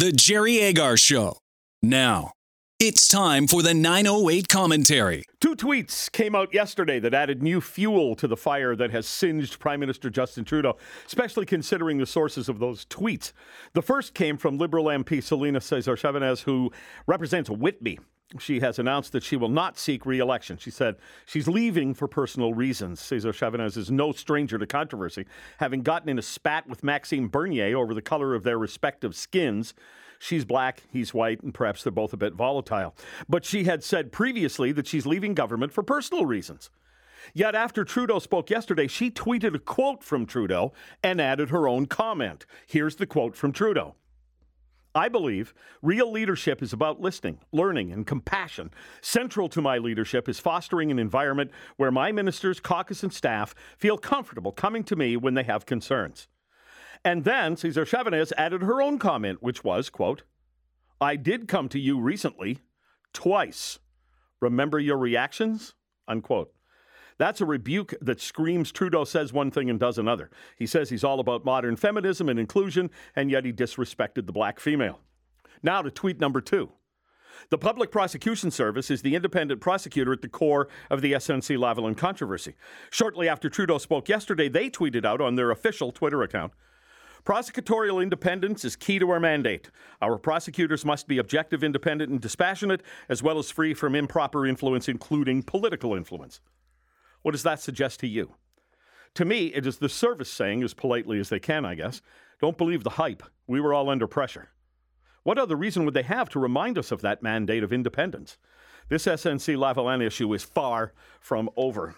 The Jerry Agar Show. Now, it's time for the 908 commentary. Two tweets came out yesterday that added new fuel to the fire that has singed Prime Minister Justin Trudeau, especially considering the sources of those tweets. The first came from Liberal MP Celina Caesar-Chavannes, who represents Whitby. She has announced that she will not seek re election. She said she's leaving for personal reasons. Caesar-Chavannes is no stranger to controversy, having gotten in a spat with Maxime Bernier over the color of their respective skins. She's black, he's white, and perhaps they're both a bit volatile. But she had said previously that she's leaving government for personal reasons. Yet after Trudeau spoke yesterday, she tweeted a quote from Trudeau and added her own comment. Here's the quote from Trudeau. I believe real leadership is about listening, learning, and compassion. Central to my leadership is fostering an environment where my ministers, caucus, and staff feel comfortable coming to me when they have concerns. And then Caesar-Chavannes added her own comment, which was, quote, I did come to you recently, twice. Remember your reactions? Unquote. That's a rebuke that screams Trudeau says one thing and does another. He says he's all about modern feminism and inclusion, and yet he disrespected the black female. Now to tweet number two. The Public Prosecution Service is the independent prosecutor at the core of the SNC Lavalin controversy. Shortly after Trudeau spoke yesterday, they tweeted out on their official Twitter account Prosecutorial independence is key to our mandate. Our prosecutors must be objective, independent, and dispassionate, as well as free from improper influence, including political influence. What does that suggest to you? To me, it is the service saying, as politely as they can, I guess, don't believe the hype. We were all under pressure. What other reason would they have to remind us of that mandate of independence? This SNC Lavalin issue is far from over.